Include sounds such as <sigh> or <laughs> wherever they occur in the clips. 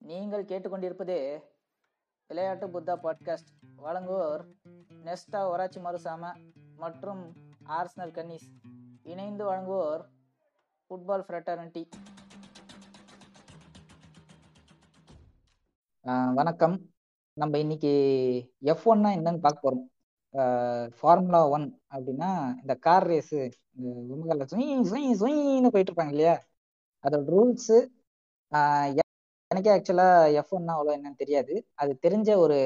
நீங்கள் கேட்டுக்கொண்டிருப்பது விளையாட்டு புத்தா பாட்காஸ்ட். வழங்குவோர் நெஸ்டா ஒராச்சி மருசாம மற்றும் ஆர்ஸ்னல் கன்னிஸ். இணைந்து வழங்குவோர் ஃபுட்பால் ஃப்ரெட்டர்னிட்டி. வணக்கம். நம்ம இன்னைக்கு எஃப் ஒன்னா என்னன்னு பார்க்க போறோம். ஃபார்முலா ஒன் அப்படின்னா இந்த கார் ரேஸு இந்த விமகல்ல சுயின்னு போயிட்டு இருப்பாங்க இல்லையா? அதோட ரூல்ஸு எனக்கே ஆக்சுவலா எஃப் ஒன்னா அவ்வளோ என்னன்னு தெரியாது. அது தெரிஞ்ச ஒரு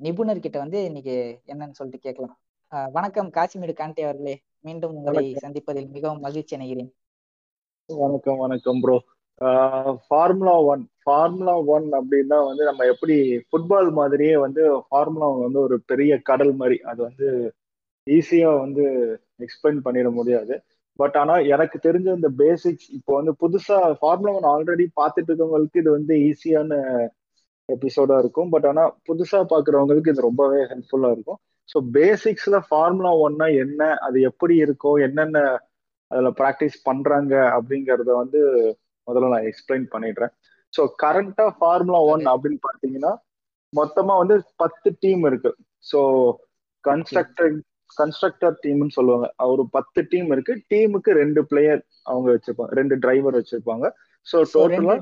நிபுணர் கிட்ட வந்து இன்னைக்கு என்னன்னு சொல்லிட்டு கேட்கலாம். வணக்கம் காசிமேடு காண்டே அவர்களே. மீண்டும் உங்களை சந்திப்பதில் மிகவும் மகிழ்ச்சி அடைகிறேன். வணக்கம் வணக்கம் bro formula one formula one அப்படின்னா வந்து நம்ம எப்படி ஃபுட்பால் மாதிரியே வந்து ஃபார்முலா வந்து ஒரு பெரிய கடல் மாதிரி. அது வந்து ஈஸியா வந்து எக்ஸ்பிளைன் பண்ணிட முடியாது. பட் ஆனா எனக்கு தெரிஞ்ச இந்த பேசிக்ஸ் இப்போ வந்து புதுசா ஃபார்முலா ஒன் ஆல்ரெடி பார்த்துட்டு இருக்கவங்களுக்கு இது வந்து ஈஸியான எபிசோடா இருக்கும். பட் ஆனா புதுசா பாக்குறவங்களுக்கு இது ரொம்பவே ஹெல்ப்ஃபுல்லா இருக்கும். ஸோ பேசிக்ஸ்ல ஃபார்முலா ஒன்னா என்ன அது எப்படி இருக்கும் என்னென்ன அதுல ப்ராக்டிஸ் பண்றாங்க அப்படிங்கறத வந்து முதல்ல நான் எக்ஸ்பிளைன் பண்ணிடுறேன். ஸோ கரண்டா ஃபார்முலா ஒன் அப்படின்னு பாத்தீங்கன்னா மொத்தமா வந்து பத்து டீம் இருக்கு. ஸோ கன்ஸ்ட்ரக்டர் கன்ஸ்ட்ரக்டர் டீம்னு சொல்லுவாங்க. ஒரு பத்து டீம் இருக்கு. டீமுக்கு ரெண்டு பிளேயர் அவங்க வச்சிருப்பாங்க. ரெண்டு டிரைவர் வச்சிருப்பாங்க. ஸோ டோட்டலா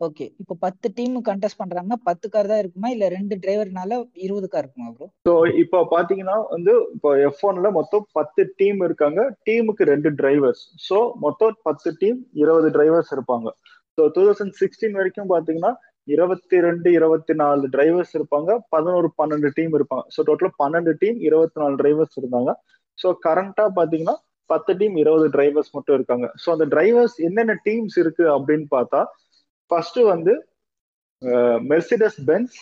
ஓகே இப்போ பத்து டீம் கண்டெஸ்ட் பண்றாங்கன்னா பத்து கார் தான் இருக்குமா? இல்ல ரெண்டு டிரைவர்னால இருபது கார் இருக்குமா ப்ரோ ஸோ இப்போ பாத்தீங்கன்னா வந்து இப்போ எஃப் ஒன்ல மொத்தம் பத்து டீம் இருக்காங்க. டீமுக்கு ரெண்டு டிரைவர்ஸ் ஸோ மொத்தம் பத்து டீம் இருபது டிரைவர்ஸ் இருப்பாங்க. ஸோ டூ தௌசண்ட் சிக்ஸ்டீன் வரைக்கும் பாத்தீங்கன்னா இருபத்தி ரெண்டு இருபத்தி நாலு டிரைவர்ஸ் இருப்பாங்க. பதினோரு பன்னெண்டு டீம் இருப்பாங்க. ஸோ டோட்டல் பன்னெண்டு டீம் இருபத்தி நாலு டிரைவர்ஸ் இருந்தாங்க. ஸோ கரண்டா பாத்தீங்கன்னா பத்து டீம் இருபது டிரைவர்ஸ் மட்டும் இருக்காங்க. ஸோ அந்த டிரைவர்ஸ் என்னென்ன டீம்ஸ் இருக்கு அப்படின்னு பார்த்தா ஃபர்ஸ்ட் வந்து Mercedes Benz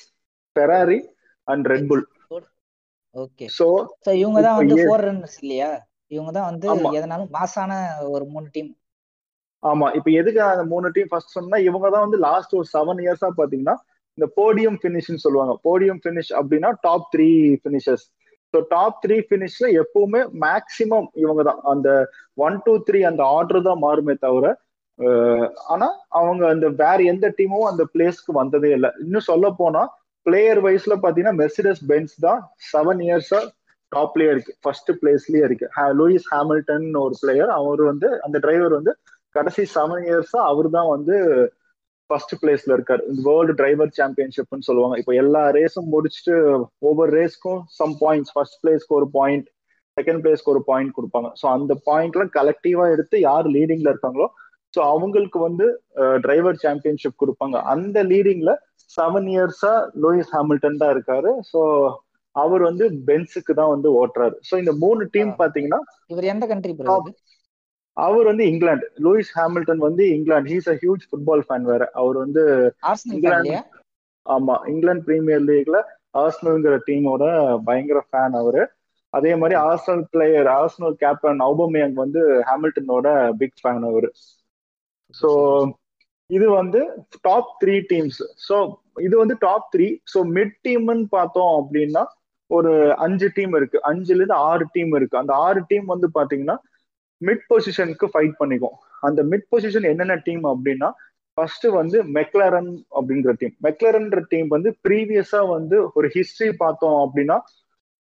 Ferrari and Red Bull okay so இவங்க தான் வந்து ஃபோர் ரன்னர்ஸ் இல்லையா? இவங்க தான் வந்து எதனாலும் மாசான ஒரு மூணு டீம் ஆமா இப்ப எதுக்கு அந்த மூணு டீம் ஃபர்ஸ்ட் சொன்னா இவங்க தான் வந்து லாஸ்ட் ஒரு செவன் இயர்ஸா பாத்தீங்கன்னா இந்த போடியம் பினிஷ்னு சொல்லுவாங்க. போடியம் பினிஷ் அப்படின்னா top three finishers so top three பினிஷ்ல எப்பவுமே மேக்சிமம் இவங்க தான் அந்த ஒன் டூ த்ரீ அந்த ஆர்டர் தான் மாறுமே தவிர ஆனா அவங்க அந்த வேற எந்த டீமும் அந்த பிளேஸ்க்கு வந்ததே இல்லை. இன்னும் சொல்ல போனா பிளேயர் வைஸ்ல பாத்தீங்கன்னா மெர்சிடஸ் பென்ஸ் தான் செவன் இயர்ஸா டாப்லயே இருக்கு. ஃபர்ஸ்ட் பிளேஸ்லயே இருக்கு. லூயிஸ் ஹாமில்டன் ஒரு பிளேயர் அவர் வந்து அந்த டிரைவர் வந்து கடைசி செவன் இயர்ஸா அவர் தான் வந்து ஃபர்ஸ்ட் பிளேஸ்ல இருக்காரு. வேர்ல்டு டிரைவர் சாம்பியன்ஷிப்னு சொல்லுவாங்க. இப்போ எல்லா ரேஸும் முடிச்சுட்டு ஒவ்வொரு ரேஸ்க்கும் சம் பாயிண்ட்ஸ் ஃபர்ஸ்ட் பிளேஸ்க்கு ஒரு பாயிண்ட் செகண்ட் பிளேஸ்க்கு ஒரு பாயிண்ட் கொடுப்பாங்க. ஸோ அந்த பாயிண்ட்லாம் கலெக்டிவா எடுத்து யார் லீடிங்ல இருக்காங்களோ ஸோ அவங்களுக்கு வந்து டிரைவர் சாம்பியன்ஷிப் கொடுப்பாங்க. அந்த லீடிங்ல செவன் இயர்ஸா லூயிஸ் ஹாமில்டன் தான் இருக்காரு. ஸோ அவர் வந்து பென்ஸுக்கு தான் வந்து ஓட்டுறாரு. ஸோ இந்த மூணு டீம் பாத்தீங்கன்னா இவர் எந்த கண்ட்ரி அவர் வந்து இங்கிலாந்து. லூயிஸ் ஹாமில்டன் வந்து England. He's a huge football fan வேற. அவர் வந்து இங்கிலாந்து ஆமா இங்கிலாந்து பிரீமியர் லீக்ல ஆர்ஸ்னல்ங்கிற டீமோட பயங்கர ஃபேன் அவரு. அதே மாதிரி Arsenal player Arsenal captain Aubameyang வந்து ஹாமில்டனோட பிக் ஃபேன் அவரு. ஸோ இது வந்து டாப் த்ரீ டீம்ஸ் ஸோ இது வந்து டாப் த்ரீ ஸோ மிட் டீம்னு பார்த்தோம் அப்படின்னா ஒரு அஞ்சு டீம் இருக்கு. அஞ்சுல இருந்து ஆறு டீம் இருக்கு. அந்த ஆறு டீம் வந்து பாத்தீங்கன்னா மிட் பொசிஷனுக்கு ஃபைட் பண்ணிக்கும். அந்த மிட் பொசிஷன் என்னென்ன டீம் அப்படின்னா ஃபர்ஸ்ட் வந்து மெக்லரன் அப்படின்ற டீம் மெக்லரன்ற டீம் வந்து ப்ரீவியஸா வந்து ஒரு ஹிஸ்டரி பார்த்தோம் அப்படின்னா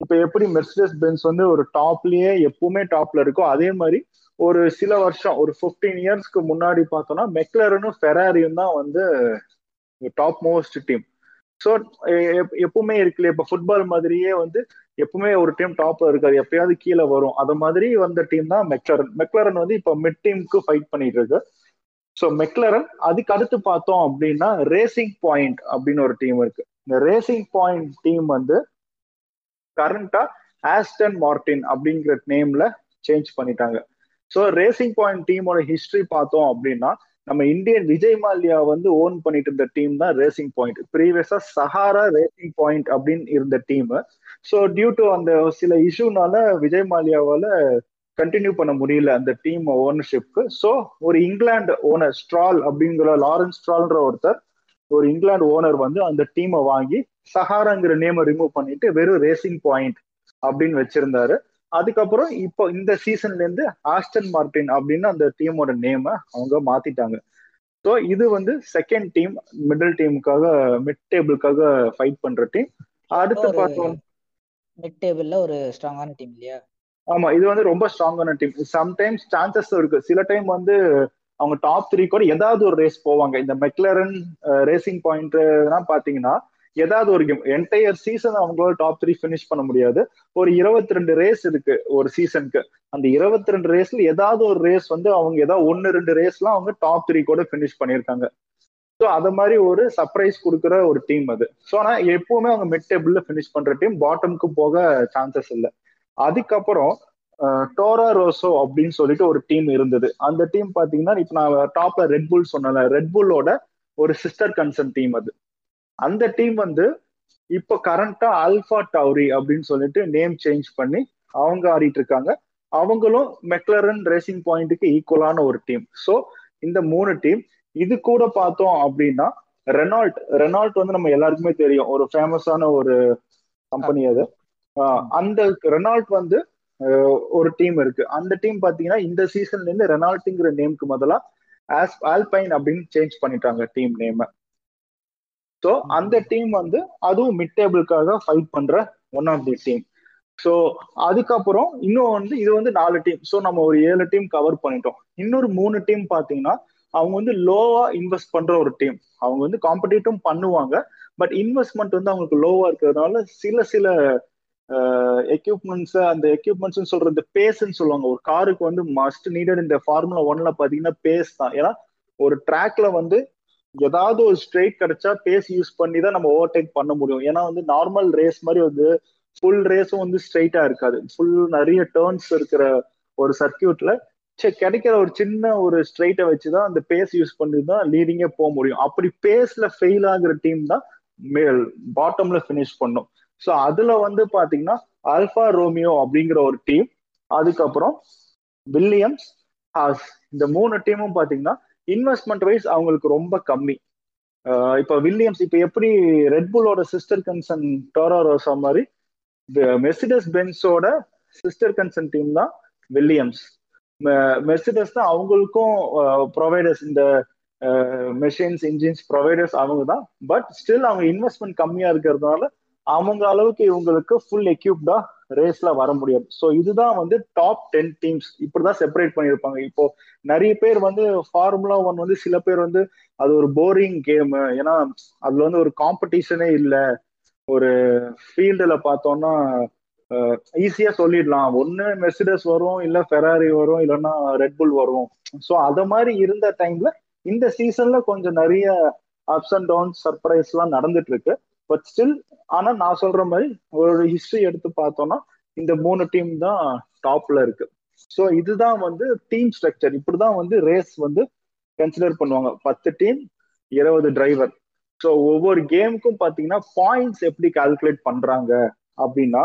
இப்ப எப்படி மெர்சிடஸ் பென்ஸ் வந்து ஒரு டாப்லயே எப்பவுமே டாப்ல இருக்கோ அதே மாதிரி ஒரு சில வருஷம் ஒரு ஃபிஃப்டீன் இயர்ஸ்க்கு முன்னாடி பார்த்தோம்னா மெக்லரனும் ஃபெராரியும் தான் வந்து டாப் மோஸ்ட் டீம் ஸோ எப்பவுமே இருக்குல்ல இப்போ ஃபுட்பால் மாதிரியே வந்து எப்பவுமே ஒரு டீம் டாப்ல இருக்காது. எப்பயாவது கீழே வரும். அது மாதிரி வந்த டீம் தான் மெக்லரன் மெக்லரன் வந்து இப்போ மிட் டீமுக்கு ஃபைட் பண்ணிட்டு இருக்கு. ஸோ மெக்லரன் அதுக்கு அடுத்து பார்த்தோம் அப்படின்னா ரேசிங் பாயிண்ட் அப்படின்னு ஒரு டீம் இருக்கு. இந்த ரேசிங் பாயிண்ட் டீம் வந்து கரண்டா ஆஸ்டன் மார்டின் அப்படிங்கிற நேம்ல சேஞ்ச் பண்ணிட்டாங்க. ஸோ ரேசிங் பாயிண்ட் டீமோட ஹிஸ்டரி பார்த்தோம் அப்படின்னா நம்ம இந்தியன் விஜய் மால்யா வந்து ஓன் பண்ணிட்டு இருந்த டீம் தான் ரேசிங் பாயிண்ட் ப்ரீவியஸா சஹாரா ரேசிங் பாயிண்ட் அப்படின்னு இருந்த டீம் ஸோ டியூ டு அந்த சில இஷ்யூனால விஜய் மால்யாவால கண்டினியூ பண்ண முடியல அந்த டீம் ஓனர்ஷிப்க்கு ஸோ ஒரு இங்கிலாந்து ஓனர் ஸ்ட்ரால் அப்படிங்கிற லாரன்ஸ் ஸ்ட்ரால்ன்ற ஒருத்தர் ஒரு இங்கிலாந்து ஓனர் வந்து அந்த டீமை வாங்கி சஹாராங்கிற நேமை ரிமூவ் பண்ணிட்டு வெறும் ரேசிங் பாயிண்ட் அப்படின்னு வச்சிருந்தாரு. அதுக்கப்புறம் இப்போ இந்த சீசன்ல இருந்து ஆஸ்டன் மார்டின் அப்படின்னு அந்த டீமோட நேம அவங்க மாத்திட்டாங்க. ஸோ இது வந்து செகண்ட் டீம் மிடில் டீமுக்காக மிட் டேபிளுக்காக ஃபைட் பண்ற டீம் அடுத்து பார்த்தோம். மிட் டேபிள்ல ஒரு ஸ்ட்ராங்கான டீம் இல்லையா? ஆமா இது வந்து ரொம்ப ஸ்ட்ராங்கான டீம் சம்டைம்ஸ் சான்சஸ் இருக்கு. சில டைம் வந்து அவங்க டாப் த்ரீ கூட ஏதாவது ஒரு ரேஸ் போவாங்க. இந்த மெக்லரன் ரேசிங் பாயிண்ட் பாத்தீங்கன்னா ஏதாவது ஒரு கேம் என்டையர் சீசன் அவங்களால டாப் த்ரீ ஃபினிஷ் பண்ண முடியாது. ஒரு இருபத்தி ரெண்டு ரேஸ் இருக்கு ஒரு சீசனுக்கு அந்த இருபத்தி ரெண்டு ரேஸ்ல ஏதாவது ஒரு ரேஸ் வந்து அவங்க ஏதாவது ஒன்னு ரெண்டு ரேஸ்லாம் அவங்க டாப் த்ரீ கூட ஃபினிஷ் பண்ணியிருக்காங்க. ஸோ அது மாதிரி ஒரு சர்ப்ரைஸ் கொடுக்குற ஒரு டீம் அது. ஸோ ஆனால் எப்பவுமே அவங்க மிட் டேபிள்ல ஃபினிஷ் பண்ற டீம் பாட்டமுக்கு போக சான்சஸ் இல்லை. அதுக்கப்புறம் டோரா ரோசோ அப்படின்னு சொல்லிட்டு ஒரு டீம் இருந்தது. அந்த டீம் பாத்தீங்கன்னா இப்ப நான் டாப்ல ரெட் புல் சொன்னல ரெட் புல்லோட ஒரு சிஸ்டர் கன்சர்ன் டீம் அது. அந்த டீம் வந்து இப்போ கரண்டா அல்ஃபா டவுரி அப்படின்னு சொல்லிட்டு நேம் சேஞ்ச் பண்ணி அவங்க ஆடிட்டு இருக்காங்க. அவங்களும் மெக்லரன் ரேசிங் பாயிண்ட்டுக்கு ஈக்குவலான ஒரு டீம் ஸோ இந்த மூணு டீம் இது கூட பார்த்தோம் அப்படின்னா ரெனால்ட் ரெனால்ட் வந்து நம்ம எல்லாருக்குமே தெரியும். ஒரு ஃபேமஸான ஒரு கம்பெனி அது. அந்த ரெனால்ட் வந்து ஒரு டீம் இருக்கு. அந்த டீம் பாத்தீங்கன்னா இந்த சீசன்ல இருந்து ரெனால்ட்டுங்கிற நேம்க்கு முதலா ஆஸ் ஆல்பைன் அப்படின்னு சேஞ்ச் பண்ணிட்டாங்க டீம் நேமை ஸோ அந்த டீம் வந்து அதுவும் மிட் டேபிளுக்காக ஃபைட் பண்ற one of the team so அதுக்கப்புறம் இன்னும் வந்து இது வந்து நாலு டீம் ஸோ நம்ம ஒரு ஏழு டீம் கவர் பண்ணிட்டோம். இன்னொரு மூணு டீம் பார்த்தீங்கன்னா அவங்க வந்து லோவா இன்வெஸ்ட் பண்ற ஒரு டீம் அவங்க வந்து காம்படிட்டும் பண்ணுவாங்க. பட் இன்வெஸ்ட்மெண்ட் வந்து அவங்களுக்கு லோவா இருக்கிறதுனால சில சில எக்யூப்மெண்ட்ஸ் அந்த எக்யூப்மெண்ட்ஸ் இந்த பேஸ்ன்னு சொல்லுவாங்க. ஒரு காருக்கு வந்து மஸ்ட் நீடட் இந்த ஃபார்முலா ஒன்ல பாத்தீங்கன்னா பேஸ் தான். ஏன்னா ஒரு ட்ராக்ல வந்து ஏதாவது ஒரு ஸ்ட்ரெயிட் கிடைச்சா பேஸ் யூஸ் பண்ணி தான் நம்ம ஓவர்டேக் பண்ண முடியும். ஏன்னா வந்து நார்மல் ரேஸ் மாதிரி வந்து ஃபுல் ரேஸும் வந்து ஸ்ட்ரைட்டா இருக்காது. ஃபுல் நிறைய டேர்ன்ஸ் இருக்கிற ஒரு சர்க்கியூட்ல சரி கிடைக்கிற ஒரு சின்ன ஒரு ஸ்ட்ரெயிட்டை வச்சுதான் அந்த பேஸ் யூஸ் பண்ணி தான் லீடிங்கே போக முடியும். அப்படி பேஸ்ல ஃபெயில் ஆகுற டீம் தான் பாட்டம்ல ஃபினிஷ் பண்ணும். ஸோ அதுல வந்து பாத்தீங்கன்னா ஆல்பா ரோமியோ அப்படிங்கிற ஒரு டீம் அதுக்கப்புறம் வில்லியம்ஸ் ஹாஸ் இந்த மூணு டீமும் பாத்தீங்கன்னா இன்வெஸ்ட்மெண்ட் வைஸ் அவங்களுக்கு ரொம்ப கம்மி. இப்போ வில்லியம்ஸ் இப்போ எப்படி ரெட்புல்லோட சிஸ்டர் கன்சர்ன் டோரா ரோசா மாதிரி மெர்சிடஸ் பென்ஸோட சிஸ்டர் கன்சர்ன் டீம் தான் வில்லியம்ஸ் மெர்சிடஸ் தான் அவங்களுக்கும் ப்ரொவைடர்ஸ் இந்த மெஷின்ஸ் இன்ஜின்ஸ் ப்ரொவைடர்ஸ் அவங்க தான். பட் ஸ்டில் அவங்க இன்வெஸ்ட்மெண்ட் கம்மியாக இருக்கிறதுனால அவங்க அளவுக்கு இவங்களுக்கு ஃபுல் எக்யூப்டா ரேஸ்ல வர முடியாது. ஸோ இதுதான் வந்து டாப் டென் டீம்ஸ் இப்படிதான் செப்பரேட் பண்ணியிருப்பாங்க. இப்போ நிறைய பேர் வந்து ஃபார்முலா ஒன் வந்து சில பேர் வந்து அது ஒரு போரிங் கேம் ஏன்னா அதுல வந்து ஒரு காம்படிஷனே இல்லை. ஒரு ஃபீல்டுல பார்த்தோம்னா ஈஸியா சொல்லிடலாம். ஒன்னு மெர்சிடஸ் வரும் இல்ல ஃபெராரி வரும் இல்லைன்னா ரெட்புல் வரும். ஸோ அத மாதிரி இருந்த டைம்ல இந்த சீசன்ல கொஞ்சம் நிறைய அப்ஸ் அண்ட் டவுன் சர்ப்ரைஸ் எல்லாம் நடந்துட்டு இருக்கு. பட் ஸ்டில் ஆனா நான் சொல்ற மாதிரி ஒரு ஹிஸ்டரி எடுத்து பார்த்தோம்னா இந்த மூணு டீம் தான் டாப்ல இருக்கு. ஸோ இதுதான் வந்து டீம் ஸ்ட்ரக்சர் இப்படிதான் வந்து ரேஸ் வந்து கன்சிடர் பண்ணுவாங்க. பத்து டீம் இருபது டிரைவர் ஸோ ஒவ்வொரு கேமுக்கும் பார்த்தீங்கன்னா பாயிண்ட்ஸ் எப்படி கால்குலேட் பண்றாங்க அப்படின்னா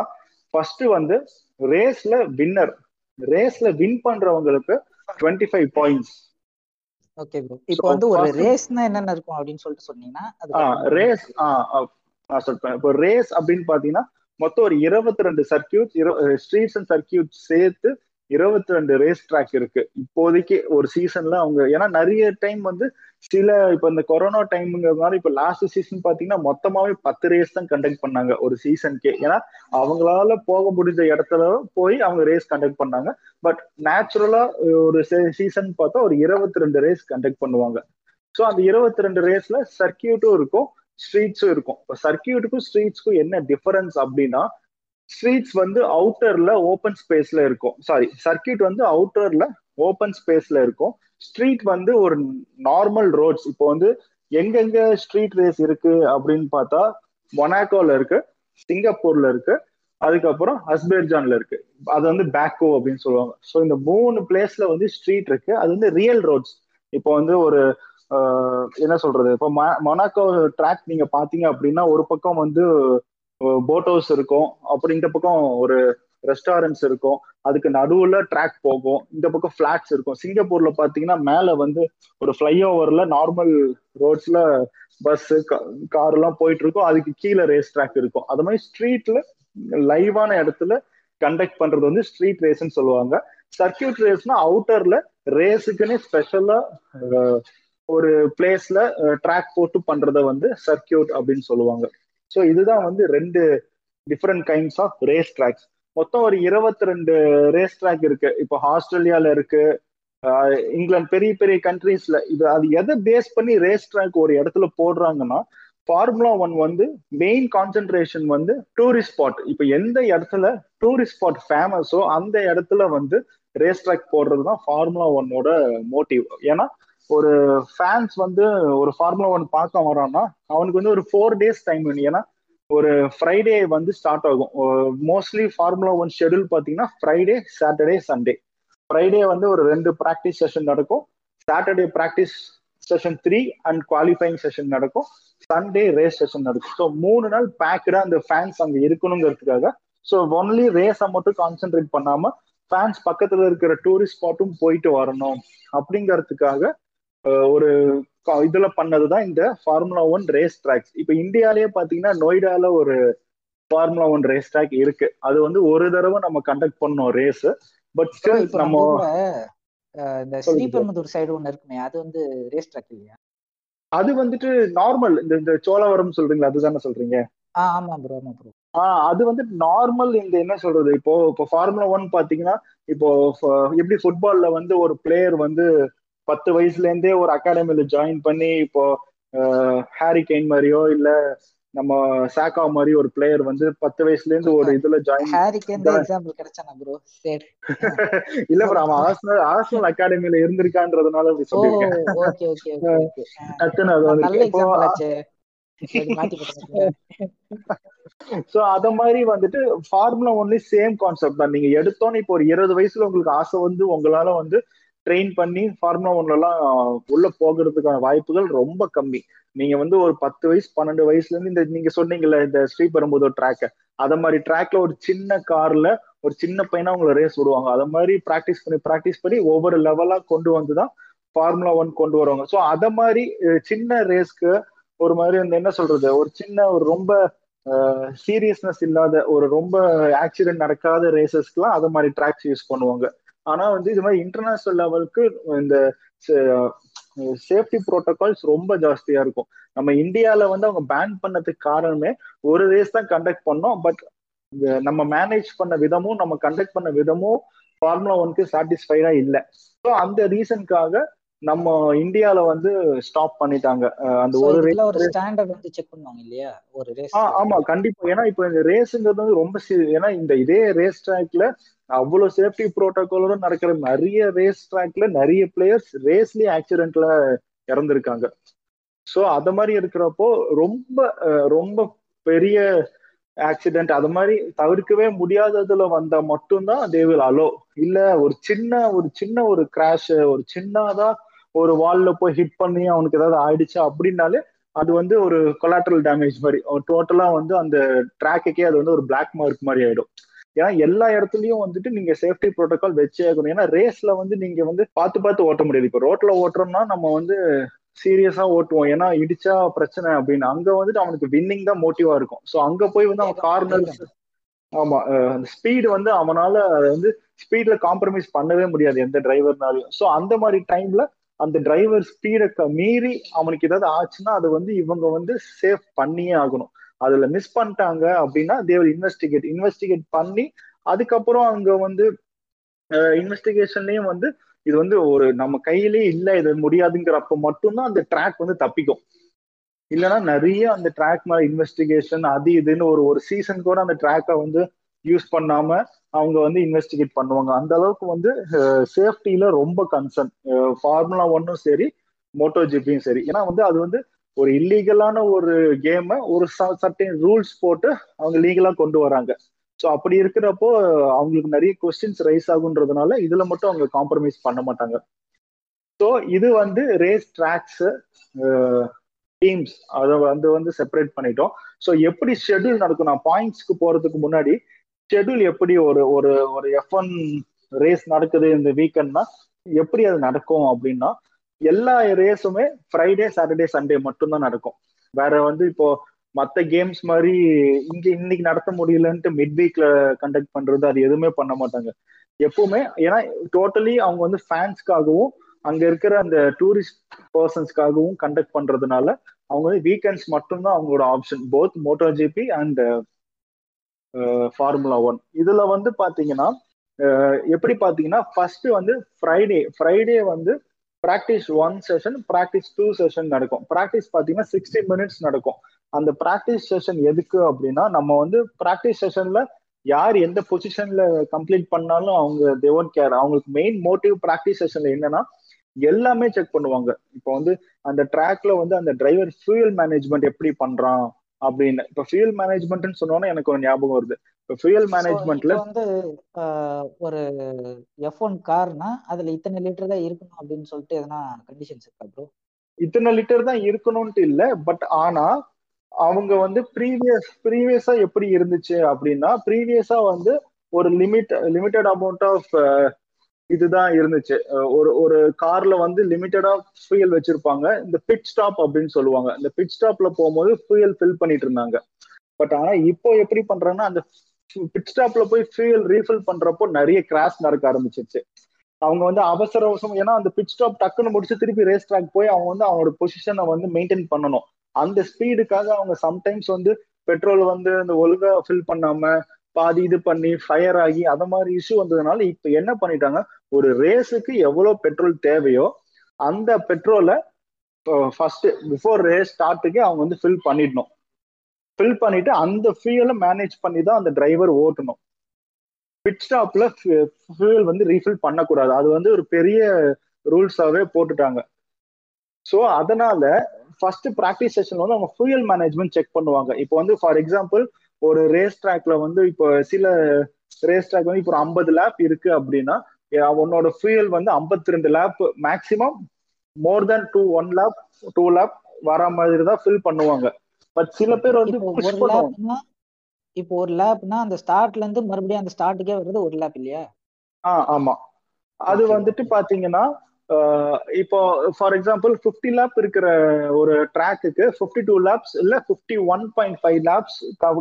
ஃபர்ஸ்ட் வந்து ரேஸ்ல வின்னர் ரேஸ்ல வின் பண்றவங்களுக்கு twenty five points okay bro இப்போ வந்து ஒரு ரேஸ்னா என்னென்ன இருக்கும் அப்படின்னு சொல்லிட்டு சொன்னீங்கன்னா ரேஸ் நான் சொல்றேன் இப்போ ரேஸ் அப்படின்னு பாத்தீங்கன்னா மொத்தம் ஒரு இருபத்தி ரெண்டு சர்க்கியூட் ஸ்ட்ரீட்ஸ் அண்ட் சர்க்கியூட் சேர்த்து இருபத்தி ரெண்டு ரேஸ் ட்ராக் இருக்கு. இப்போதைக்கு ஒரு சீசன்ல அவங்க ஏன்னா நிறைய டைம் வந்து சில இப்ப இந்த கொரோனா டைம்ங்கிறதுனால இப்ப லாஸ்ட் சீசன் பாத்தீங்கன்னா மொத்தமாவே பத்து ரேஸ் தான் கண்டக்ட் பண்ணாங்க ஒரு சீசனுக்கே ஏன்னா அவங்களால போக முடிஞ்ச இடத்துல போய் அவங்க ரேஸ் கண்டக்ட் பண்ணாங்க. பட் நேச்சுரலா ஒரு சீசன் பார்த்தா ஒரு இருபத்தி ரெண்டு ரேஸ் கண்டக்ட் பண்ணுவாங்க. ஸோ அந்த இருபத்தி ரெண்டு ரேஸ்ல சர்க்கியூட்டும் இருக்கும். ஸ்ட்ரீட்ஸும் இருக்கும். இப்போ சர்க்கியூட்டுக்கும் ஸ்ட்ரீட்ஸ்க்கும் என்ன டிஃபரன்ஸ் அப்படின்னா ஸ்ட்ரீட்ஸ் வந்து அவுட்டர்ல ஓப்பன் ஸ்பேஸ்ல இருக்கும். சாரி சர்க்கியூட் வந்து அவுட்டர்ல ஓப்பன் ஸ்பேஸ்ல இருக்கும். ஸ்ட்ரீட் வந்து ஒரு நார்மல் ரோட்ஸ் இப்போ வந்து எங்கெங்க ஸ்ட்ரீட் ரேஸ் இருக்கு அப்படின்னு பார்த்தா மொனாக்கோல இருக்கு சிங்கப்பூர்ல இருக்கு அதுக்கப்புறம் அஸ்பேர்ஜான்ல இருக்கு. அது வந்து பேக்கோ அப்படின்னு சொல்லுவாங்க. ஸோ இந்த மூணு பிளேஸ்ல வந்து ஸ்ட்ரீட் இருக்கு. அது வந்து ரியல் ரோட்ஸ் இப்போ வந்து ஒரு என்ன சொல்றது? இப்போ மொனாக்கோ ட்ராக் நீங்க பாத்தீங்க அப்படின்னா ஒரு பக்கம் வந்து போட் ஹவுஸ் இருக்கும். அப்புறம் இந்த பக்கம் ஒரு ரெஸ்டாரண்ட்ஸ் இருக்கும். அதுக்கு நடுவுல ட்ராக் போகும். இந்த பக்கம் ஃபிளாட்ஸ் இருக்கும். சிங்கப்பூர்ல பாத்தீங்கன்னா மேல வந்து ஒரு ஃபிளைஓவர்ல நார்மல் ரோட்ஸ்ல பஸ் கார் எல்லாம் போயிட்டு இருக்கும் அதுக்கு கீழே ரேஸ் ட்ராக் இருக்கும். அது மாதிரி ஸ்ட்ரீட்ல லைவான இடத்துல கண்டக்ட் பண்றது வந்து ஸ்ட்ரீட் ரேஸ்ன்னு சொல்லுவாங்க. சர்க்கியூட் ரேஸ்னா அவுட்டர்ல ரேஸுக்குன்னே ஸ்பெஷலா ஒரு பிளேஸ்ல ட்ராக் போட்டு பண்றத வந்து சர்க்கியூட் அப்படின்னு சொல்லுவாங்க. ஸோ இதுதான் வந்து ரெண்டு different kinds of race tracks மொத்தம் ஒரு இருபத்தி ரெண்டு ரேஸ் ட்ராக் இருக்கு. இப்போ ஆஸ்திரேலியால இருக்கு இங்கிலாந்து பெரிய பெரிய கண்ட்ரீஸ்ல இது அது எதை பேஸ் பண்ணி ரேஸ் ட்ராக் ஒரு இடத்துல போடுறாங்கன்னா ஃபார்முலா ஒன் வந்து மெயின் கான்சென்ட்ரேஷன் வந்து டூரிஸ்ட் ஸ்பாட் இப்போ எந்த இடத்துல டூரிஸ்ட் ஸ்பாட் ஃபேமஸோ அந்த இடத்துல வந்து ரேஸ் ட்ராக் போடுறது தான் ஃபார்முலா ஒன்னோட மோட்டிவ் ஏன்னா ஒரு ஃபேன்ஸ் வந்து ஒரு ஃபார்முலா ஒன் பார்க்க வரான்னா அவனுக்கு வந்து ஒரு ஃபோர் டேஸ் டைம் வேணும். ஏன்னா ஒரு ஃப்ரைடே வந்து ஸ்டார்ட் ஆகும். மோஸ்ட்லி ஃபார்முலா ஒன் ஷெடியூல் பார்த்தீங்கன்னா ஃப்ரைடே சாட்டர்டே சண்டே ஃப்ரைடே வந்து ஒரு ரெண்டு ப்ராக்டிஸ் செஷன் நடக்கும். Saturday practice session three and qualifying session நடக்கும். சண்டே ரேஸ் செஷன் நடக்கும். ஸோ மூணு நாள் பேக்கடா அந்த ஃபேன்ஸ் அங்கே இருக்கணுங்கிறதுக்காக ஸோ ஒன்லி ரேஸை மட்டும் கான்சென்ட்ரேட் பண்ணாமல் ஃபேன்ஸ் பக்கத்தில் இருக்கிற டூரிஸ்ட் ஸ்பாட்டும் போயிட்டு வரணும். அப்படிங்கிறதுக்காக ஒரு இதுல பண்ணதுதான் இந்த ஃபார்முலா ஒன் ரேஸ் ட்ராக்ஸ் இப்ப இந்தியாலேயே பாத்தீங்கன்னா நொய்டால ஒரு ஃபார்முலா ஒன் ரேஸ் ட்ராக் இருக்கு. அது வந்து ஒரு தடவை நம்ம கண்டக்ட் பண்ணோம் ரேஸ் பட் ஸ்டில் நம்ம இந்த ஸ்ரீபெரும்புதூர் சைடு ஒன்று இருக்குமே அது வந்து ரேஸ் ட்ராக் இல்லையா? அது வந்துட்டு நார்மல் இந்த இந்த சோழவரம் சொல்றீங்களா அதுதானே சொல்றீங்க? ஆமா ப்ரோ ஆமா ப்ரோ அது வந்து நார்மல் இந்த என்ன சொல்றது இப்போ இப்போ ஃபார்முலா ஒன் பாத்தீங்கன்னா இப்போ எப்படி ஃபுட்பால்ல வந்து ஒரு பிளேயர் வந்து பத்து வயசுல இருந்தே ஒரு அகாடமில ஜாயின் பண்ணி இப்போ ஹாரி கெயின் மாதிரியோ இல்ல நம்ம சாக்கா மாதிரி ஒரு பிளேயர் வந்து பத்து வயசுல இருந்து ஒரு இதுல ஜாயின் ஹாரி கேன் எக்ஸாம்பிள் கிடைச்சானா ப்ரோ சரி. <laughs> இல்ல ப்ரோ அவன் ஆர்சனல் ஆர்சனல் அகாடமில இருந்திருக்கான்றதுனால அப்படி சொல்லிருக்கேன் ஓகே ஓகே ஓகே டக்குன்னு அது வந்து ஆச்சே. சோ <laughs> அத மாதிரி வந்துட்டு ஃபார்முலா ஒன்லி சேம் கான்செப்ட் தான். நீங்க எடுத்தோன்னு இப்போ ஒரு இருபது வயசுல உங்களுக்கு ஆசை வந்து உங்களால வந்து ட்ரெயின் பண்ணி ஃபார்முலா ஒன்லலாம் உள்ள போகிறதுக்கான வாய்ப்புகள் ரொம்ப கம்மி. நீங்க வந்து ஒரு பத்து வயசு பன்னெண்டு வயசுல இருந்து இந்த நீங்க சொன்னீங்கல்ல இந்த ஸ்ரீபெரும்புதூர் ட்ராக்க அத மாதிரி ட்ராக்ல ஒரு சின்ன கார்ல ஒரு சின்ன பையனா உங்களை ரேஸ் விடுவாங்க. அத மாதிரி ப்ராக்டிஸ் பண்ணி ப்ராக்டிஸ் பண்ணி ஒவ்வொரு லெவலா கொண்டு வந்துதான் ஃபார்முலா ஒன் கொண்டு வருவாங்க. ஸோ அத மாதிரி சின்ன ரேஸ்க்கு ஒரு மாதிரி அந்த என்ன சொல்றது? ஒரு சின்ன ஒரு ரொம்ப சீரியஸ்னஸ் இல்லாத ஒரு ரொம்ப ஆக்சிடென்ட் நடக்காத ரேசஸ்க்குலாம் அத மாதிரி ட்ராக்ஸ் யூஸ் பண்ணுவாங்க. ஆனா வந்து இது மாதிரி இன்டர்நேஷனல் லெவலுக்கு இந்த சேஃப்டி ப்ரோட்டோகால்ஸ் ரொம்ப ஜாஸ்தியா இருக்கும். நம்ம இந்தியால வந்து அவங்க பேன் பண்ணதுக்கு காரணமே ஒரு ரேஸ் தான் கண்டக்ட் பண்ணோம் பட் நம்ம மேனேஜ் பண்ண விதமும் நம்ம கண்டக்ட் பண்ண விதமும் ஃபார்முலா ஒன்க்கு சாட்டிஸ்ஃபைடா இல்லை. ஸோ அந்த ரீசனுக்காக நம்ம இந்தியால வந்து ஸ்டாப் பண்ணிட்டாங்க. அந்த ஒரு ரேஸ் ஒரு ஸ்டாண்டர்ட் வந்து செக் பண்ணுவாங்க இல்லையா? ஒரு ரேஸ் ஆமா கண்டிப்பா. ஏன்னா இப்போ இந்த ரேஸுங்கிறது வந்து ரொம்ப ஏன்னா இந்த இதே ரேஸ் ட்ராக்ல அவ்வளவு சேஃப்டி ப்ரோட்டோகாலோட நடக்கிற நிறைய ரேஸ் ட்ராக்ல நிறைய பிளேயர்ஸ் ரேஸ்லயே ஆக்சிடென்ட்ல இறந்துருக்காங்க. ஸோ அத மாதிரி இருக்கிறப்போ ரொம்ப ரொம்ப பெரிய ஆக்சிடென்ட் அது மாதிரி தவிர்க்கவே முடியாததுல வந்தா மட்டும்தான் தேவில் அலோ இல்ல ஒரு சின்ன ஒரு சின்ன ஒரு கிராஷ் ஒரு சின்னதா ஒரு வால்ல போய் ஹிட் பண்ணி அவனுக்கு ஏதாவது ஆயிடுச்சா அப்படின்னாலே அது வந்து ஒரு கொலாட்ரல் டேமேஜ் மாதிரி. டோட்டலா வந்து அந்த ட்ராக்குக்கே அது வந்து ஒரு பிளாக் மார்க் மாதிரி ஆயிடும். ஏன்னா எல்லா இடத்துலயும் வந்துட்டு நீங்க சேஃப்டி ப்ரோட்டோகால் வச்சே ஆகணும். ஏன்னா ரேஸ்ல வந்து நீங்க வந்து பார்த்து பார்த்து ஓட்ட முடியாது. இப்போ ரோட்ல ஓட்டுறோம்னா நம்ம வந்து சீரியஸா ஓட்டுவோம். ஏன்னா இடிச்சா பிரச்சனை அப்படின்னு. அங்க வந்துட்டு அவனுக்கு வின்னிங் தான் மோட்டிவா இருக்கும். ஸோ அங்க போய் வந்து அவன் கார்னர்ஸ் ஆமா அந்த ஸ்பீடு வந்து அவனால வந்து ஸ்பீட்ல காம்ப்ரமைஸ் பண்ணவே முடியாது எந்த டிரைவர்னாலையும் ஸோ அந்த மாதிரி டைம்ல அந்த டிரைவர் ஸ்பீடை மீறி அவனுக்கு ஏதாவது ஆச்சுன்னா அது வந்து இவங்க வந்து சேஃப் பண்ணியே ஆகணும். அதுல மிஸ் பண்ணிட்டாங்க அப்படின்னா தேவர் இன்வெஸ்டிகேட் இன்வெஸ்டிகேட் பண்ணி அதுக்கப்புறம் அங்க வந்து இன்வெஸ்டிகேஷன்லயும் வந்து இது வந்து ஒரு நம்ம கையிலே இல்லை இது முடியாதுங்கிறப்ப மட்டும்தான் அந்த ட்ராக் வந்து தப்பிக்கும். இல்லைன்னா நிறைய அந்த ட்ராக் மேல இன்வெஸ்டிகேஷன் அது இதுன்னு ஒரு ஒரு சீசன் கூட அந்த ட்ராக்கை வந்து யூஸ் பண்ணாம அவங்க வந்து இன்வெஸ்டிகேட் பண்ணுவாங்க. அந்த அளவுக்கு வந்து சேஃப்டியில ரொம்ப கன்சர்ன் ஃபார்முலா ஒன்னும் சரி மோட்டோ ஜிபியும் சரி. ஏன்னா வந்து அது வந்து ஒரு இல்லீகலான ஒரு கேமை ஒரு சர்டன் ரூல்ஸ் போட்டு அவங்க லீகலா கொண்டு வராங்க. ஸோ அப்படி இருக்கிறப்போ அவங்களுக்கு நிறைய கொஸ்டின்ஸ் ரைஸ் ஆகுன்றதுனால இதுல மட்டும் அவங்க காம்ப்ரமைஸ் பண்ண மாட்டாங்க. ஸோ இது வந்து ரேஸ் ட்ராக்ஸ் டீம்ஸ் அதை வந்து வந்து செப்பரேட் பண்ணிட்டோம். ஸோ எப்படி ஷெட்யூல் நடக்கும்? நான் பாயிண்ட்ஸ்க்கு போறதுக்கு முன்னாடி ஷெட்யூல் எப்படி ஒரு ஒரு ஒரு எஃப் ஒன் ரேஸ் நடக்குது இந்த வீக்கெண்ட்னா எப்படி அது நடக்கும் அப்படின்னா எல்லா ரேஸுமே ஃப்ரைடே சாட்டர்டே சண்டே மட்டும்தான் நடக்கும். வேற வந்து இப்போ மற்ற கேம்ஸ் மாதிரி இங்க இன்னைக்கு நடத்த முடியலன்ட்டு மிட் வீக்ல கண்டக்ட் பண்றது அது எதுவுமே பண்ண மாட்டாங்க. எப்பவுமே ஏன்னா டோட்டலி அவங்க வந்து ஃபேன்ஸ்க்காகவும் அங்க இருக்கிற அந்த டூரிஸ்ட் பர்சன்ஸ்க்காகவும் கண்டக்ட் பண்றதுனால அவங்க வந்து வீக்கெண்ட்ஸ் மட்டும்தான் அவங்களோட option both Moto GP and formula one இதுல வந்து பாத்தீங்கன்னா uh, எப்படி பாத்தீங்கன்னா ஃபர்ஸ்ட் வந்து ஃப்ரைடே ஃப்ரைடே வந்து practice one session practice two session நடக்கும். ப்ராக்டிஸ் பார்த்தீங்கன்னா சிக்ஸ்டி மினிட்ஸ் நடக்கும். அந்த ப்ராக்டிஸ் செஷன் எதுக்கு அப்படின்னா நம்ம வந்து ப்ராக்டிஸ் செஷன்ல யார் எந்த பொசிஷன்ல கம்ப்ளீட் பண்ணாலும் அவங்க தேவன் கேர் அவங்களுக்கு மெயின் மோட்டிவ் ப்ராக்டிஸ் செஷன்ல என்னன்னா எல்லாமே செக் பண்ணுவாங்க. இப்போ வந்து அந்த ட்ராக்ல வந்து அந்த டிரைவர் ஃபியூயல் மேனேஜ்மெண்ட் எப்படி பண்றான்? அப்படின்னு. இப்ப ஃபியூல் மேனேஜ்மெண்ட்னு சொன்னோன்னா எனக்கு ஒரு ஞாபகம் வருது. இப்போ ஃபியூல் மேனேஜ்மெண்ட்ல வந்து ஒரு எஃப் ஒன் கார்னா அதுல இத்தனை லிட்டர் தான் இருக்கணும் அப்படின்னு சொல்லிட்டு எதனா கண்டிஷன்ஸ் இருக்கா ப்ரோ இத்தனை லிட்டர் தான் இருக்கணும்ட்டு இல்ல பட் ஆனா அவங்க வந்து ப்ரீவியஸ் ப்ரீவியஸா எப்படி இருந்துச்சு அப்படின்னா ப்ரீவியஸா வந்து ஒரு லிமிட் லிமிட்டட் அமௌண்ட் ஆஃப் இதுதான் இருந்துச்சு. ஒரு ஒரு கார்ல வந்து லிமிட்டடா ஃபியூயல் வச்சிருப்பாங்க. இந்த பிட் ஸ்டாப் அப்படின்னு சொல்லுவாங்க. இந்த பிட் ஸ்டாப்ல போகும்போது ஃபியூயல் ஃபில் பண்ணிட்டு இருந்தாங்க. பட் ஆனா இப்போ எப்படி பண்றாங்கன்னா அந்த பிட் ஸ்டாப்ல போய் ஃபியூயல் ரீஃபில் பண்றப்போ நிறைய கிராஷ் நடக்க ஆரம்பிச்சிருச்சு. அவங்க வந்து அவசர அவசரம் ஏன்னா அந்த பிட் ஸ்டாப் டக்குன்னு முடிச்சு திருப்பி ரேஸ் ட்ராக் போய் அவங்க வந்து அவங்களோட பொசிஷனை வந்து மெயின்டைன் பண்ணணும். அந்த ஸ்பீடுக்காக அவங்க சம்டைம்ஸ் வந்து பெட்ரோல் வந்து அந்த ஒழுங்கா ஃபில் பண்ணாம பாதி இது பண்ணி ஃபயர் ஆகி அந்த மாதிரி இஷ்யூ வந்ததுனால இப்ப என்ன பண்ணிட்டாங்க? ஒரு ரேஸுக்கு எவ்வளோ பெட்ரோல் தேவையோ அந்த பெட்ரோலை ஃபர்ஸ்ட் பிஃபோர் ரேஸ் ஸ்டார்ட்டுக்கு அவங்க வந்து ஃபில் பண்ணிடணும். ஃபில் பண்ணிட்டு அந்த ஃபியூலை மேனேஜ் பண்ணி தான் அந்த டிரைவர் ஓட்டணும். பிட் ஸ்டாப்ல ஃபியூல் வந்து ரீஃபில் பண்ணக்கூடாது. அது வந்து ஒரு பெரிய ரூல்ஸாவே போட்டுட்டாங்க. ஸோ அதனால ஃபர்ஸ்ட் ப்ராக்டிஸ் செஷன் வந்து அவங்க ஃபியூயல் மேனேஜ்மெண்ட் செக் பண்ணுவாங்க. இப்போ வந்து ஃபார் எக்ஸாம்பிள் ஒரு ரேஸ் ட்ராக்ல வந்து இப்போ சில ரேஸ் ட்ராக் வந்து இப்போ ஒரு ஐம்பது லேப் இருக்கு அப்படின்னா உன்னோட ஃபியூயல் வந்து ஐம்பத்தி ரெண்டு lap maximum more than two one lap two lap வர மாதிரி தான் ஃபில் பண்ணுவாங்க. பட் சில பேர் வந்து இப்போ ஒரு லேப்னா அந்த ஸ்டார்ட்ல இருந்து மறுபடியும் அந்த ஸ்டார்ட்டுக்கே வருது ஒரு லேப் இல்லையா? ஆ ஆமா. அது வந்துட்டு பாத்தீங்கன்னா இப்போ ஃபார் எக்ஸாம்பிள் ஃபிஃப்டி லேப் இருக்கிற ஒரு ட்ராக்குக்கு ஃபிஃப்டி டூ லேப்ஸ் இல்ல fifty one point five laps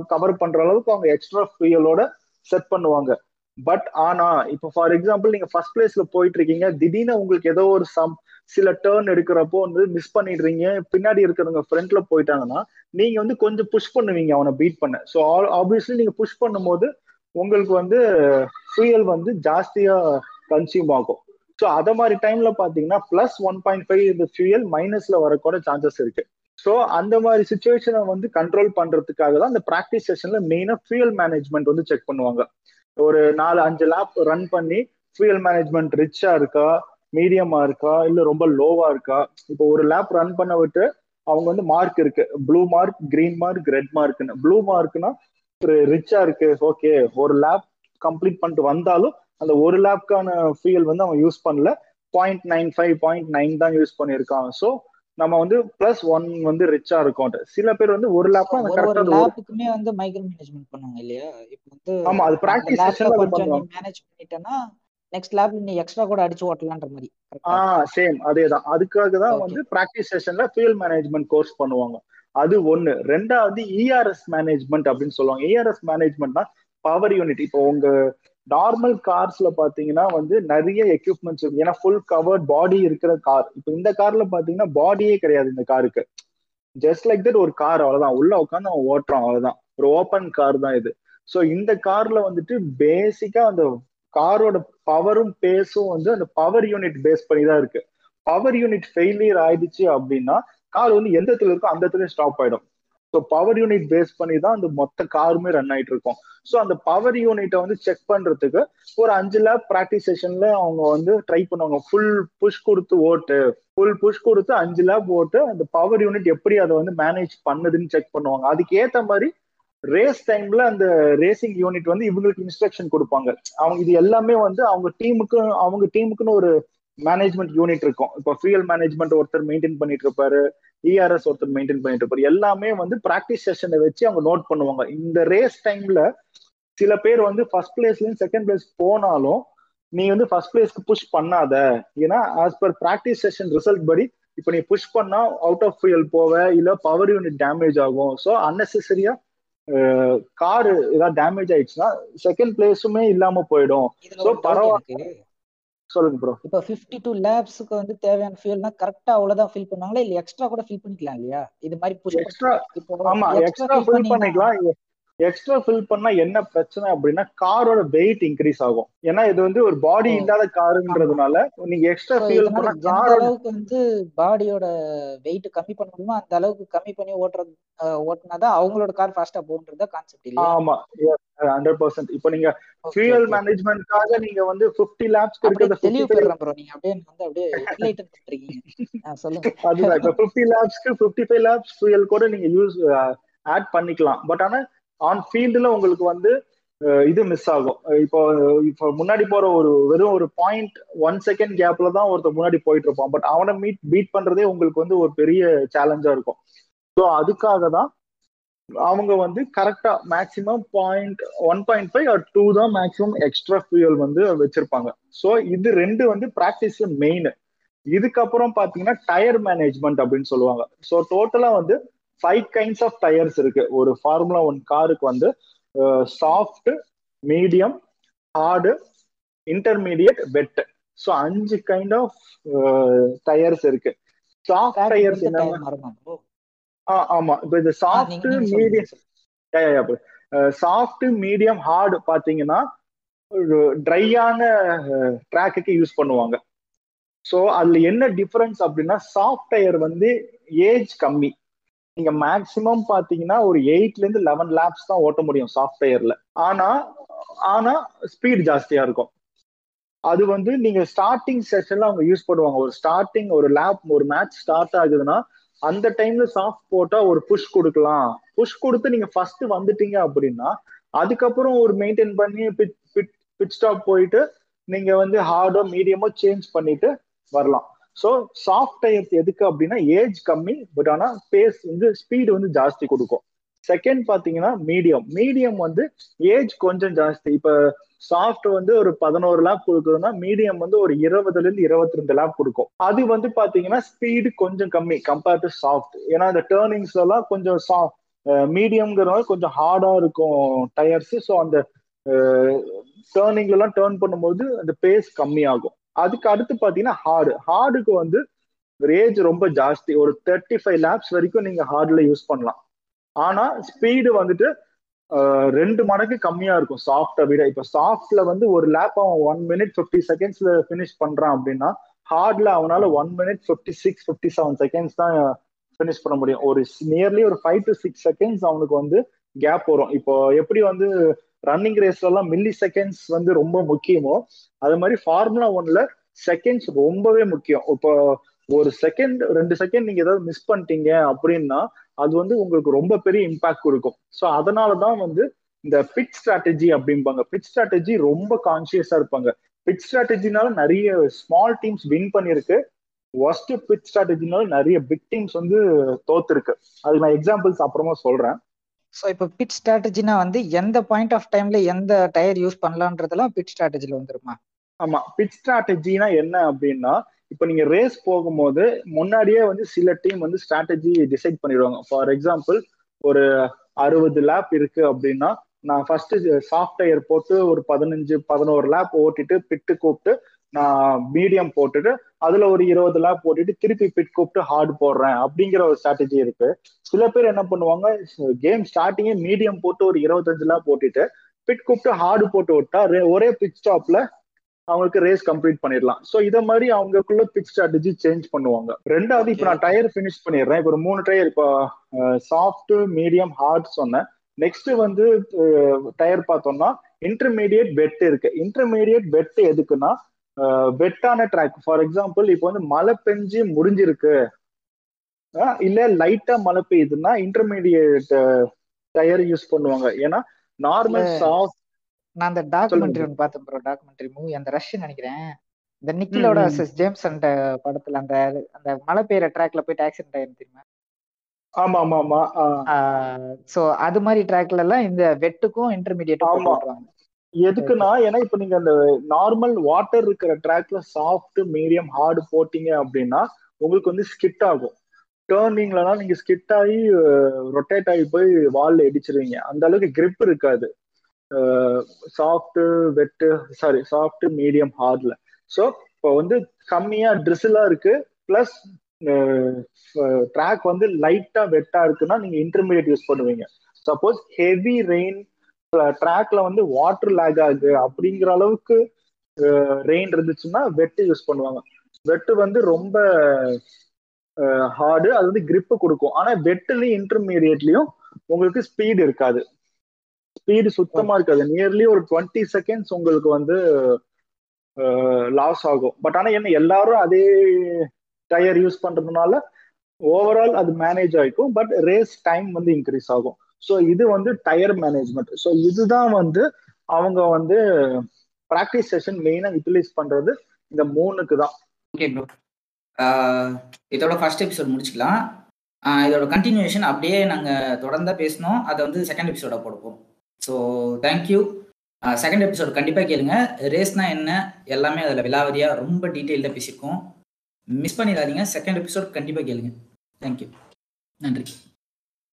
cover பண்ற அளவுக்கு அவங்க எக்ஸ்ட்ரா ஃபியூயலோட செட் பண்ணுவாங்க. பட் ஆனா இப்போ ஃபார் எக்ஸாம்பிள் நீங்க ஃபர்ஸ்ட் பிளேஸ்ல போயிட்டு இருக்கீங்க திடீர்னு உங்களுக்கு ஏதோ ஒரு சம் சில டேர்ன் எடுக்கிறப்போ வந்து மிஸ் பண்ணிடுறீங்க பின்னாடி இருக்கிறவங்க ஃப்ரண்ட்ல போயிட்டாங்கன்னா நீங்க வந்து கொஞ்சம் புஷ் பண்ணுவீங்க அவனை பீட் பண்ண. ஸோ ஆப்வியஸ்லி நீங்க புஷ் பண்ணும்போது உங்களுக்கு வந்து ஃபியூயல் வந்து ஜாஸ்தியா கன்சியூம் ஆகும். ஸோ அத மாதிரி டைம்ல பாத்தீங்கன்னா பிளஸ் ஒன் பாயிண்ட் ஃபைவ் இந்த ஃபியூயல் மைனஸ்ல வரக்கூட சான்சஸ் இருக்கு. ஸோ அந்த மாதிரி சுச்சுவேஷனை வந்து கண்ட்ரோல் பண்றதுக்காக தான் அந்த ப்ராக்டிஸ் செஷன்ல மெயினா ஃபியூயல் மேனேஜ்மெண்ட் வந்து செக் பண்ணுவாங்க. ஒரு நாலு அஞ்சு லேப் ரன் பண்ணி ஃபியூயல் மேனேஜ்மெண்ட் ரிச்சா இருக்கா? மீடியமா இருக்கா? இல்ல ரொம்ப லோவா இருக்கா? இப்போ ஒரு லேப் ரன் பண்ண விட்டு அவங்க வந்து மார்க் இருக்கு. Blue mark green mark red மார்க்னு blue மார்க்னா ரிச்சா இருக்கு. ஓகே ஒரு லேப் கம்ப்ளீட் பண்ணிட்டு வந்தாலும் அந்த ஒரு லேப்க்கான ஃபியூயல் வந்து அவன் யூஸ் பண்ணல. Point nine five point nine தான் யூஸ் பண்ணியிருக்கான் ஸோ நம்ம வந்து பிளஸ் ஒன் வந்து ரிச்சா இருக்கும். சில பேர் வந்து ஒரு லேப் அந்த கரெக்டா லேப்புக்குமே வந்து மைக்ரோ மேனேஜ்மெண்ட் பண்ணுவாங்க இல்லையா? இப்போ வந்து ஆமா அது பிராக்டிஸ் செஷன்ல கொஞ்சம் நீ மேனேஜ் பண்ணிட்டேன்னா நெக்ஸ்ட் லேப்ல நீ எக்ஸ்ட்ரா கூட அடிச்சு ஓட்டலான்ற மாதிரி ஆ? சேம் அதேதான். அதுக்காக தான் வந்து பிராக்டிஸ் செஷன்ல ஃபியூல் மேனேஜ்மெண்ட் கோர்ஸ் பண்ணுவாங்க. அது ஒண்ணு. ரெண்டாவது இஆர்எஸ் மேனேஜ்மெண்ட் அப்படின்னு சொல்லுவாங்க. இஆர்எஸ் மேனேஜ்மெண்ட்னா பவர் யூனிட் இப்போ உங்க நார்மல் கார்ஸ்ல பாத்தீங்கன்னா வந்து நிறைய எக்யூப்மெண்ட்ஸ் இருக்கு. ஏன்னா ஃபுல் கவர்ட் பாடி இருக்கிற கார் இப்போ இந்த கார்ல பாத்தீங்கன்னா பாடியே கிடையாது இந்த காருக்கு ஜஸ்ட் லைக் தட் ஒரு கார் அவ்வளவுதான். உள்ள உட்காந்து அவன் ஓட்டுறான் அவ்வளவுதான். ஒரு ஓப்பன் கார் தான் இது. ஸோ இந்த கார்ல வந்துட்டு பேசிக்கா அந்த காரோட பவரும் பேஸும் வந்து அந்த பவர் யூனிட் பேஸ் பண்ணி தான் இருக்கு. பவர் யூனிட் ஃபெயிலியர் ஆயிடுச்சு அப்படின்னா கார் வந்து எந்த இடத்துல இருக்கோ அந்த இடத்துல ஸ்டாப் ஆயிடும். ஸோ பவர் யூனிட் பேஸ் பண்ணி தான் அந்த மொத்த காருமே ரன் ஆயிட்டு இருக்கும். ஸோ அந்த பவர் யூனிட்டை வந்து செக் பண்றதுக்கு ஒரு அஞ்சு லேப் ப்ராக்டிஸ் செஷன்ல அவங்க வந்து ட்ரை பண்ணுவாங்க. ஃபுல் புஷ் கொடுத்து ஓட்டு. ஃபுல் புஷ் கொடுத்து அஞ்சு லேப் ஓட்டு. அந்த பவர் யூனிட் எப்படி அதை வந்து மேனேஜ் பண்ணுதுன்னு செக் பண்ணுவாங்க. அதுக்கு ஏத்த மாதிரி ரேஸ் டைம்ல அந்த ரேசிங் யூனிட் வந்து இவங்களுக்கு இன்ஸ்ட்ரக்ஷன் கொடுப்பாங்க. அவங்க இது எல்லாமே வந்து அவங்க டீமுக்கு அவங்க டீமுக்குன்னு ஒரு மேனேஜ்மெண்ட் யூனிட் இருக்கும். இப்போ ஃபியூல் மேனேஜ்மெண்ட் ஒருத்தர் மெயின்டைன் பண்ணிட்டு இருப்பாரு இஆர்எஸ் ஒருத்தர் மெயின்டைன் பண்ணிட்டு இருப்பாரு எல்லாமே வந்து ப்ராக்டிஸ் செஷனை வச்சு அவங்க நோட் பண்ணுவாங்க. இந்த ரேஸ் டைம்ல சில பேர் வந்து ஃபர்ஸ்ட் பிளேஸ்ல செகண்ட் பிளேஸ் போனாலும் நீ வந்து ஃபர்ஸ்ட் பிளேஸ்க்கு புஷ் பண்ணாத. ஏன்னா as per practice session result படி இப்போ நீ புஷ் பண்ணா அவுட் ஆஃப் ஃபியூல் போவ இல்ல பவர் யூனிட் டேமேஜ் ஆகும். ஸோ அன்னெசரியா காரு ஏதாவது டேமேஜ் ஆயிடுச்சுன்னா செகண்ட் பிளேஸுமே இல்லாம போயிடும். ஸோ பரவாயில்ல சொல்லுங்க ப்ரோ இப்போ ஃபிஃப்டி டூ லேப்ஸுக்கு வந்து தேவையான ஃபியூல்னா கரெக்டா அவ்வளவுதான் ஃபில் பண்ணுவாங்களா? இல்ல எக்ஸ்ட்ரா கூட ஃபில் பண்ணிக்கலாம் இல்லையா? இது மாதிரி புஷ் எக்ஸ்ட்ரா இப்போ ஆமா எக்ஸ்ட்ரா ஃபில் பண்ணிக்கலாம். எக்ஸ்ட்ரா ஃபில் பண்ணா என்ன பிரச்சனை அப்படின்னா காரோட வெயிட் இன்க்ரீஸ் ஆகும். ஏன்னா இது வந்து ஒரு பாடி இல்லாத காருன்றதுனால நீங்க எக்ஸ்ட்ரா ஃபியூல் பண்ணா காரோட அளவுக்கு வந்து பாடியோட வெயிட் கம்மி பண்ண முடியுமோ அந்த அளவுக்கு கம்மி பண்ணி ஓட்டுறது ஓட்டுனாதான் அவங்களோட கார் ஃபாஸ்டா போகுன்றத கான்செப்ட் இல்லையா? ஆமா ஹண்ட்ரட் பர்சன்ட் இப்போ நீங்க ஃபியூயல் மேனேஜ்மெண்ட்காக நீங்க வந்து ஃபிஃப்டி லேப்ஸ்க்கு அப்படியே இருக்கிறத தெளிவு பெறேன் ப்ரோ நீங்க அப்படியே வந்து அப்படியே என்லைட்டன் பண்றீங்க சொல்லுங்க. அதுதான். இப்போ ஃபிஃப்டி லேப்ஸ்க்கு ஃபிஃப்டி ஃபைவ் லேப்ஸ் ஃபியூயல் கூட நீங்க யூஸ் ஆட் பண்ணிக்கலாம். பட் ஆனா ஆன் ஃபீல்டுல உங்களுக்கு வந்து இது மிஸ் ஆகும். இப்போ இப்போ முன்னாடி போற ஒரு வெறும் ஒரு பாயிண்ட் ஒன் செகண்ட் கேப்ல தான் ஒருத்தர் முன்னாடி போயிட்டு இருப்பான். பட் அவனை மீட் பீட் பண்றதே உங்களுக்கு வந்து ஒரு பெரிய சேலஞ்சா இருக்கும். ஸோ அதுக்காக தான் அவங்க வந்து கரெக்டா maximum point one point five or two தான் மேக்ஸிமம் எக்ஸ்ட்ரா ஃபியூயல் வந்து வச்சிருப்பாங்க. ஸோ இது ரெண்டு வந்து ப்ராக்டிஸ்ல மெயின் இதுக்கப்புறம் பாத்தீங்கன்னா டயர் மேனேஜ்மெண்ட் அப்படின்னு சொல்லுவாங்க. ஸோ டோட்டலா வந்து ஃபைவ் கைண்ட்ஸ் ஆஃப் டயர்ஸ் இருக்கு. ஒரு ஃபார்முலா ஒன் காருக்கு வந்து soft medium hard intermediate wet so அஞ்சு கைண்ட் ஆஃப் டயர்ஸ் இருக்கு. சாஃப்ட் டயர்ஸ் பொறுத்து ஆமா. இப்போ இந்த ஆ soft medium soft medium hard பாத்தீங்கன்னா ட்ரையான ட்ராக்குக்கு யூஸ் பண்ணுவாங்க. ஸோ அதுல என்ன டிஃபரன்ஸ் அப்படின்னா சாஃப்ட் டயர் வந்து ஏஜ் கம்மி. நீங்க மேக்சிமம் பாத்தீங்கன்னா ஒரு எயிட்ல இருந்து லெவன் லேப்ஸ் தான் ஓட்ட முடியும் சாஃப்ட் டயர்ல ஆனா ஆனா ஸ்பீட் ஜாஸ்தியா இருக்கும். அது வந்து நீங்க ஸ்டார்டிங் செஷன்ல அவங்க யூஸ் பண்ணுவாங்க. ஒரு ஸ்டார்டிங் ஒரு லேப் ஒரு மேட்ச் ஸ்டார்ட் ஆகுதுன்னா அந்த டைம்ல சாஃப்ட் போட்டா ஒரு புஷ் கொடுக்கலாம். புஷ் கொடுத்து நீங்க ஃபர்ஸ்ட் வந்துட்டீங்க அப்படின்னா அதுக்கப்புறம் ஒரு மெயின்டைன் பண்ணி பிட் பிட் ஸ்டாப் போயிட்டு நீங்க வந்து ஹார்டோ மீடியமோ சேஞ்ச் பண்ணிட்டு வரலாம். ஸோ சாஃப்ட் டயர்ஸ் எதுக்கு அப்படின்னா ஏஜ் கம்மி பட் ஆனால் பேஸ் வந்து ஸ்பீடு வந்து ஜாஸ்தி கொடுக்கும். செகண்ட் பார்த்தீங்கன்னா மீடியம் மீடியம் வந்து ஏஜ் கொஞ்சம் ஜாஸ்தி. இப்போ சாஃப்ட் வந்து ஒரு பதினோரு லேப் கொடுக்குதுன்னா மீடியம் வந்து ஒரு இருபதுல இருந்து இருபத்தி ரெண்டு லேப் கொடுக்கும். அது வந்து பாத்தீங்கன்னா ஸ்பீடு கொஞ்சம் கம்மி கம்பேர்ட் டு சாஃப்ட் ஏன்னா இந்த டேர்னிங்ஸ் எல்லாம் கொஞ்சம் மீடியம்ங்கிறனால கொஞ்சம் ஹார்டா இருக்கும் டயர்ஸ் ஸோ அந்த டேர்னிங்ல எல்லாம் டேர்ன் பண்ணும்போது அந்த பேஸ் கம்மியாகும். அதுக்கு அடுத்து பாத்தீங்கன்னா ஹார்டு ஹார்டுக்கு வந்து ரேஜ் ரொம்ப ஜாஸ்தி. ஒரு தேர்ட்டி ஃபைவ் லேப்ஸ் வரைக்கும் நீங்க ஹார்ட்ல யூஸ் பண்ணலாம். ஆனா ஸ்பீடு வந்துட்டு ரெண்டு மடங்கு கம்மியா இருக்கும் சாஃப்டை விட. இப்ப சாஃப்ட்ல வந்து ஒரு லேப் அவன் ஒன் மினிட் ஃபிஃப்டி செகண்ட்ஸ்ல ஃபினிஷ் பண்றான் அப்படின்னா ஹார்ட்ல அவனால one minute fifty six fifty seven seconds தான் ஃபினிஷ் பண்ண முடியும். ஒரு நியர்லி ஒரு ஃபைவ் டு சிக்ஸ் செகண்ட்ஸ் அவனுக்கு வந்து கேப் வரும். இப்போ எப்படி வந்து ரன்னிங் ரேஸ்ல எல்லாம் மில்லி செகண்ட்ஸ் வந்து ரொம்ப முக்கியமோ அது மாதிரி ஃபார்முலா ஒன்ல செகண்ட்ஸ் ரொம்பவே முக்கியம். இப்போ ஒரு செகண்ட் ரெண்டு செகண்ட் நீங்க ஏதாவது மிஸ் பண்ணிட்டீங்க அப்படின்னா அது வந்து உங்களுக்கு ரொம்ப பெரிய இம்பாக்ட் கொடுக்கும். ஸோ அதனால தான் வந்து இந்த பிச் ஸ்ட்ராட்டஜி அப்படிம்பாங்க. பிச் ஸ்ட்ராட்டஜி ரொம்ப கான்சியஸா இருப்பாங்க. பிச் ஸ்ட்ராட்டஜினால நிறைய ஸ்மால் டீம்ஸ் வின் பண்ணிருக்கு ஒஸ்ட் பிச் ஸ்ட்ராட்டஜினால நிறைய பிக் டீம்ஸ் வந்து தோத்துருக்கு. அது நான் எக்ஸாம்பிள்ஸ் அப்புறமா சொல்றேன். ஸோ இப்போ பிட் ஸ்ட்ராட்டஜினா வந்து எந்த பாயிண்ட் ஆஃப் டைம்ல எந்த டயர் யூஸ் பண்ணலான்றதெல்லாம் பிட் ஸ்ட்ராட்டஜில வந்துருமா? ஆமா. பிச் ஸ்ட்ராட்டஜினா என்ன அப்படின்னா இப்போ நீங்க ரேஸ் போகும்போது முன்னாடியே வந்து சில டீம் வந்து ஸ்ட்ராட்டஜி டிசைட் பண்ணிடுவாங்க. ஃபார் எக்ஸாம்பிள் ஒரு அறுபது லேப் இருக்கு அப்படின்னா நான் ஃபர்ஸ்ட் சாஃப்ட் டயர் போட்டு ஒரு பதினஞ்சு பதினோரு லேப் ஓட்டிட்டு பிட்டு கூப்பிட்டு நான் மீடியம் போட்டுட்டு அதுல ஒரு இருபது லேப் போட்டுட்டு திருப்பி பிட் கூப்பிட்டு ஹார்ட் போடுறேன் அப்படிங்கிற ஒரு ஸ்ட்ராட்டஜி இருக்கு. சில பேர் என்ன பண்ணுவாங்க கேம் ஸ்டார்டிங்கே மீடியம் போட்டு ஒரு இருபத்தஞ்சு லேப் போட்டுட்டு பிட் கூப்பிட்டு ஹார்டு போட்டு விட்டா ஒரே பிட் ஸ்டாப்ல அவங்களுக்கு ரேஸ் கம்ப்ளீட் பண்ணிடலாம். ஸோ இதை மாதிரி அவங்களுக்குள்ள பிச் ஸ்ட்ராட்டஜி சேஞ்ச் பண்ணுவாங்க. ரெண்டாவது இப்போ நான் டயர் ஃபினிஷ் பண்ணிடுறேன். இப்போ ஒரு மூணு டயர் இப்போ சாஃப்ட் மீடியம் ஹார்ட் சொன்னேன். நெக்ஸ்ட் வந்து டயர் பார்த்தோம்னா இன்டர்மீடியட் பெட் இருக்கு. இன்டர்மீடியட் பெட் எதுக்குன்னா வெட்டான ட்ராக் ஃபார் எக்ஸாம்பிள் இப்போ வந்து மழை பெஞ்சு முடிஞ்சிருக்கு. இல்ல லைட்டா மழை பெய்யுதுன்னா இன்டர்மீடியட் டயர் யூஸ் பண்ணுவாங்க. ஏன்னா நார்மல் சாஃப்ட் நான் அந்த டாக்குமெண்ட்ரி ஒன்று பார்த்தேன் ப்ரோ டாக்குமெண்ட்ரி மூவி அந்த ரஷ் நினைக்கிறேன். இந்த நிக்கிலோட ஜேம்ஸ் அந்த படத்துல அந்த அந்த மழை பெய்யற ட்ராக்ல போயிட்டு ஆக்சிடென்ட் ஆயிரும் தெரியுமா? ஆமா ஆமா ஆமா. சோ அது மாதிரி ட்ராக்ல எல்லாம் இந்த வெட்டுக்கும் இன்டர்மீடியட்டும் போட்டுருவாங்க. எதுக்குன்னா ஏன்னா இப்ப நீங்க அந்த நார்மல் வாட்டர் இருக்கிற ட்ராக்ல சாஃப்ட் மீடியம் ஹார்டு போட்டீங்க அப்படின்னா உங்களுக்கு வந்து ஸ்கிட் ஆகும். டேர்னிங்லலாம் நீங்க ஸ்கிட் ஆகி ரொட்டேட் ஆகி போய் வால்ல இடிச்சிருவீங்க. அந்த அளவுக்கு கிரிப் இருக்காது. Soft wet sorry soft medium ஹார்ட்ல ஸோ இப்போ வந்து கம்மியா ட்ரிசிலா இருக்கு. பிளஸ் ட்ராக் வந்து லைட்டா வெட்டா இருக்குன்னா நீங்க இன்டர்மீடியட் யூஸ் பண்ணுவீங்க. சப்போஸ் ஹெவி ரெயின் ட்ராக்ல வந்து வாட்டர் லேக் ஆகுது அப்படிங்கிற அளவுக்கு ரெயின் இருந்துச்சுன்னா வெட்டு யூஸ் பண்ணுவாங்க. வெட்டு வந்து ரொம்ப ஹார்டு அது வந்து கிரிப்பு கொடுக்கும். ஆனா வெட்டுலயும் இன்டர்மீடியட்லயும் உங்களுக்கு ஸ்பீடு இருக்காது. ஸ்பீடு சுத்தமா இருக்காது. நியர்லி ஒரு டுவெண்ட்டி செகண்ட்ஸ் உங்களுக்கு வந்து லாஸ் ஆகும். பட் ஆனா என்ன எல்லாரும் அதே டயர் யூஸ் பண்றதுனால ஓவரால் அது மேனேஜ் ஆயிக்கும். பட் ரேஸ் டைம் வந்து இன்க்ரீஸ் ஆகும். ஸோ இது வந்து டயர் மேனேஜ்மெண்ட் ஸோ இதுதான் வந்து அவங்க வந்து ப்ராக்டிஸ் செஷன் மெயினாக யூட்டிலைஸ் பண்றது இந்த மூணுக்கு தான். ஓகே ப்ரோ இதோட ஃபர்ஸ்ட் எபிசோட் முடிச்சுக்கலாம். இதோட கண்டினியூஷன் அப்படியே நாங்கள் தொடர்ந்தா பேசணும். அதை வந்து செகண்ட் எபிசோட போடுவோம். ஸோ தேங்க்யூ செகண்ட் எபிசோட் கண்டிப்பாக கேளுங்க. ரேஸ்னா என்ன எல்லாமே அதில் விலாவதியாக ரொம்ப டீட்டெயில்டாக பேசியிருக்கோம். மிஸ் பண்ணிடாதீங்க. செகண்ட் எபிசோட் கண்டிப்பாக கேளுங்க. தேங்க்யூ நன்றி.